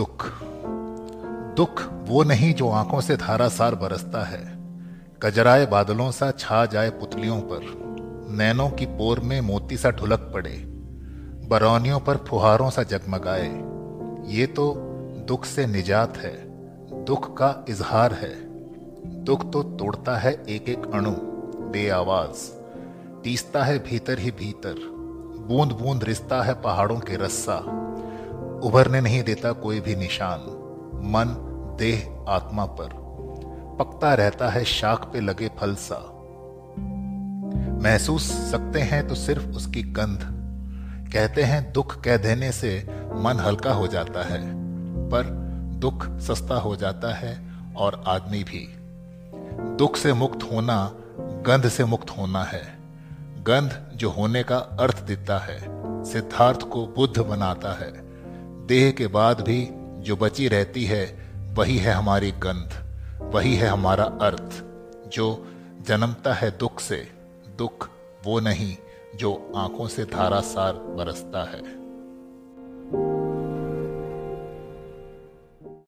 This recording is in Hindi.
दुख। दुख वो नहीं जो आँखों से धारासार बरसता है। कजराए बादलों सा छा जाए पुतलियों पर। नैनों की पोर में मोती सा ढुलक पड़े। बरौनियों पर फुहारों सा जगमगाए। ये तो दुख से निजात है। दुख का इजहार है। दुख तो तोड़ता है एक एक अणु बे आवाज़ टीसता है भीतर ही भीतर। बूंद बूंद रिश्ता है पहाड़ों के रस्सा। उभरने नहीं देता कोई भी निशान। मन, देह, आत्मा पर। पकता रहता है शाख पे लगे फल सा महसूस सकते हैं तो सिर्फ़ उसकी गंध। कहते हैं दुख कह देने से मन हल्का हो जाता है, पर दुख सस्ता हो जाता है और आदमी भी। दुख से मुक्त होना, गंध से मुक्त होना है। गंध जो होने का अर्थ देता है, सिद्धार्थ को बुद्ध बनाता है। देह के बाद भी जो बची रहती है, वही है हमारी गंध, वही है हमारा अर्थ। जो जन्मता है दुख से, दुख वो नहीं जो आँखों से धारासार बरसता है।